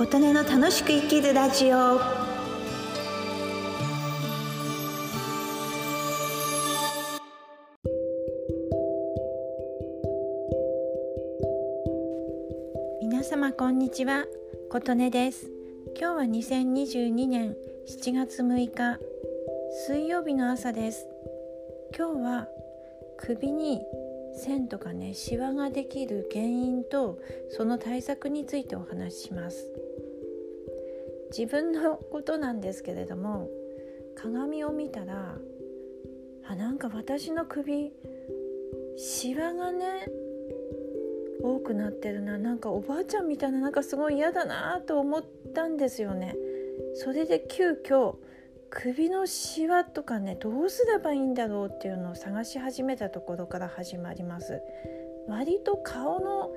琴音の楽しく生きるラジオ。皆様こんにちは。琴音です。今日は2022年7月6日水曜日の朝です。今日は首に線とかねシワができる原因とその対策についてお話しします。自分のことなんですけれども鏡を見たらあなんか私の首シワがね多くなってるななんかおばあちゃんみたいななんかすごい嫌だなと思ったんですよね。それで急遽首のシワとかねどうすればいいんだろうっていうのを探し始めたところから始まります。割と顔の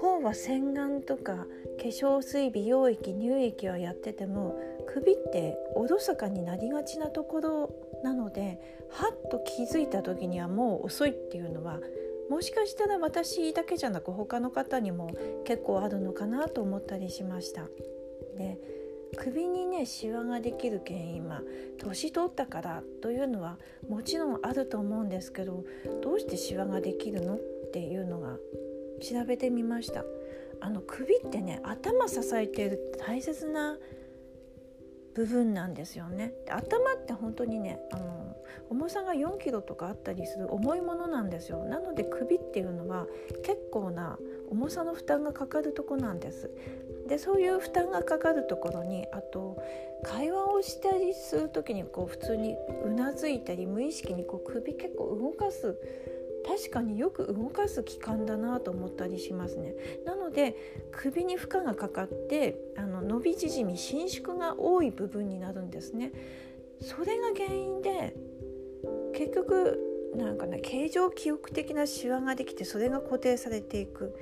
方は洗顔とか化粧水美容液乳液はやってても首っておろそかになりがちなところなのではっと気づいた時にはもう遅いっていうのはもしかしたら私だけじゃなく他の方にも結構あるのかなと思ったりしました。で首にねシワができる原因は年取ったからというのはもちろんあると思うんですけどどうしてシワができるのっていうのが調べてみました。あの首ってね頭支えている大切な部分なんですよね。頭って本当にねあの重さが4キロとかあったりする重いものなんですよ。なので首っていうのは結構な重さの負担がかかるとこなんです。でそういう負担がかかるところにあと会話をしたりする時にこう普通にうなずいたり無意識にこう首結構動かす確かによく動かす器官だなと思ったりしますね。なので首に負荷がかかってあの伸び縮み伸縮が多い部分になるんですね。それが原因で結局なんかね形状記憶的なシワができてそれが固定されていく。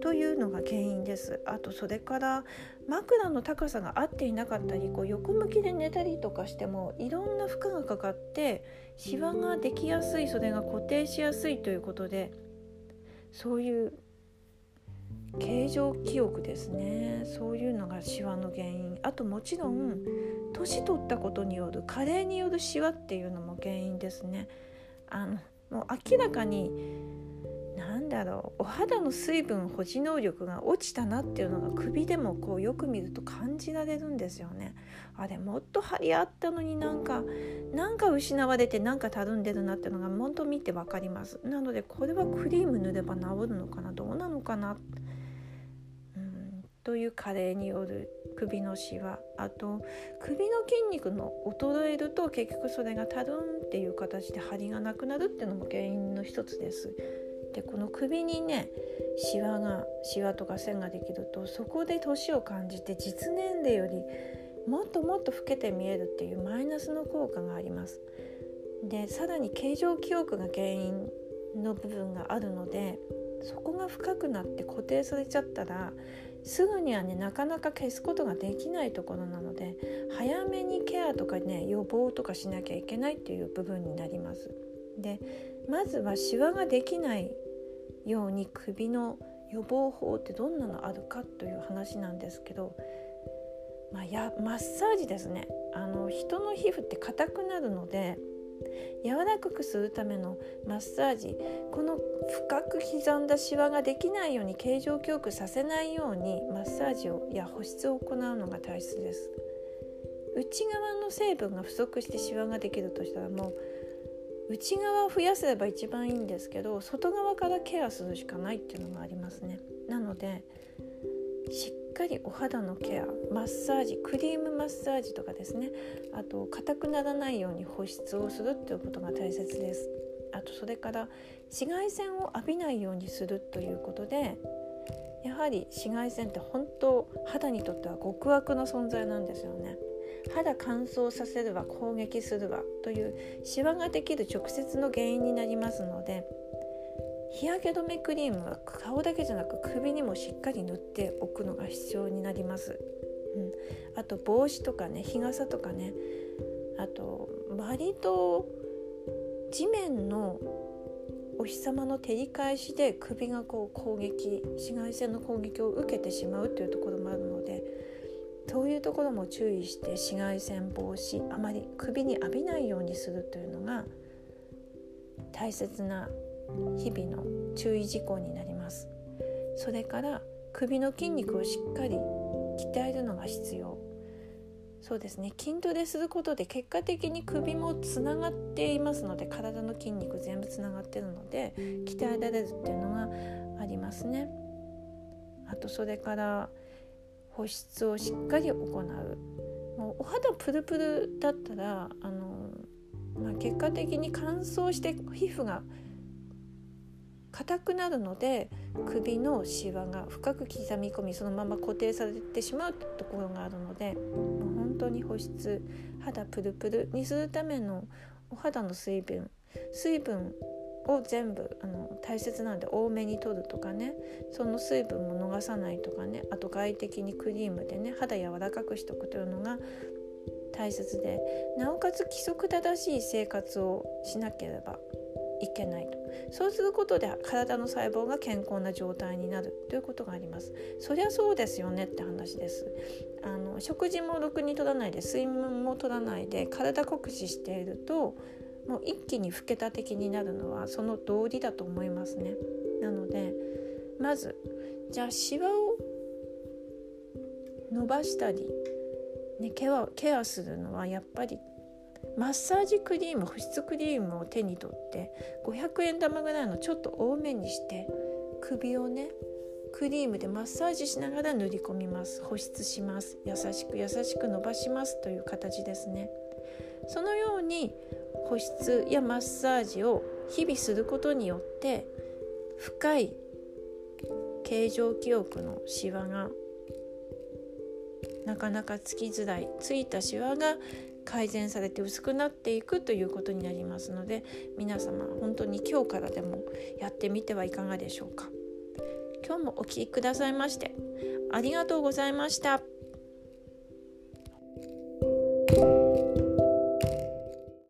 というのが原因です。あとそれから枕の高さが合っていなかったりこう横向きで寝たりとかしてもいろんな負荷がかかってシワができやすいそれが固定しやすいということでそういう形状記憶ですね。そういうのがシワの原因。あともちろん年取ったことによる加齢によるシワっていうのも原因ですね。あのもう明らかにだろうお肌の水分保持能力が落ちたなっていうのが首でもこうよく見ると感じられるんですよね。あれもっと張り合ったのになんかなんか失われてなんかたるんでるなっていうのが本当見て分かります。なのでこれはクリーム塗れば治るのかなどうなのかな。うんという加齢による首のシワ。あと首の筋肉の衰えると結局それがたるんっていう形で張りがなくなるっていうのも原因の一つです。でこの首にねシワがシワとか線ができるとそこで年を感じて実年齢よりもっともっと老けて見えるっていうマイナスの効果がありますでさらに形状記憶が原因の部分があるのでそこが深くなって固定されちゃったらすぐにはねなかなか消すことができないところなので早めにケアとかね予防とかしなきゃいけないっていう部分になります。でまずはシワができないように首の予防法ってどんなのあるかという話なんですけど、まあ、やマッサージですね。あの人の皮膚って硬くなるので柔らかくするためのマッサージ。この深く刻んだシワができないように形状記憶させないようにマッサージをや保湿を行うのが大切です。内側の成分が不足してシワができるとしたらもう内側を増やせば一番いいんですけど外側からケアするしかないっていうのがありますね。なのでしっかりお肌のケアマッサージクリームマッサージとかですね。あと硬くならないように保湿をするっていうことが大切です。あとそれから紫外線を浴びないようにするということでやはり紫外線って本当肌にとっては極悪の存在なんですよね。肌乾燥させるわ攻撃するわというシワができる直接の原因になりますので日焼け止めクリームは顔だけじゃなく首にもしっかり塗っておくのが必要になります、うん、あと帽子とかね日傘とかねあと割と地面のお日様の照り返しで首がこう攻撃紫外線の攻撃を受けてしまうというところもあるのでそういうところも注意して紫外線防止あまり首に浴びないようにするというのが大切な日々の注意事項になります。それから首の筋肉をしっかり鍛えるのが必要。そうですね。筋トレすることで結果的に首もつながっていますので体の筋肉全部つながってるので鍛えられるっていうのがありますね。あとそれから保湿をしっかり行う。もうお肌プルプルだったらあの、まあ、結果的に乾燥して皮膚が硬くなるので首のシワが深く刻み込みそのまま固定されてしまうところがあるのでもう本当に保湿肌プルプルにするためのお肌の水分水分を全部あの大切なんで多めに取るとかね。その水分も逃さないとかね。あと外的にクリームでね。肌柔らかくしておくというのが大切で。なおかつ規則正しい生活をしなければいけないと。そうすることで体の細胞が健康な状態になるということがあります。そりゃそうですよねって話です。あの食事もろくに取らないで睡眠も取らないで体酷使しているともう一気に老けた的になるのはその道理だと思いますね。なのでまずじゃあシワを伸ばしたり、ね、ケアケアするのはやっぱりマッサージクリーム保湿クリームを手に取って500円玉ぐらいのちょっと多めにして首をねクリームでマッサージしながら塗り込みます。保湿します。優しく優しく伸ばしますという形ですね。そのように保湿やマッサージを日々することによって深い形状記憶のシワがなかなかつきづらいついたシワが改善されて薄くなっていくということになりますので皆様本当に今日からでもやってみてはいかがでしょうか今日もお聴きくださいましてありがとうございました。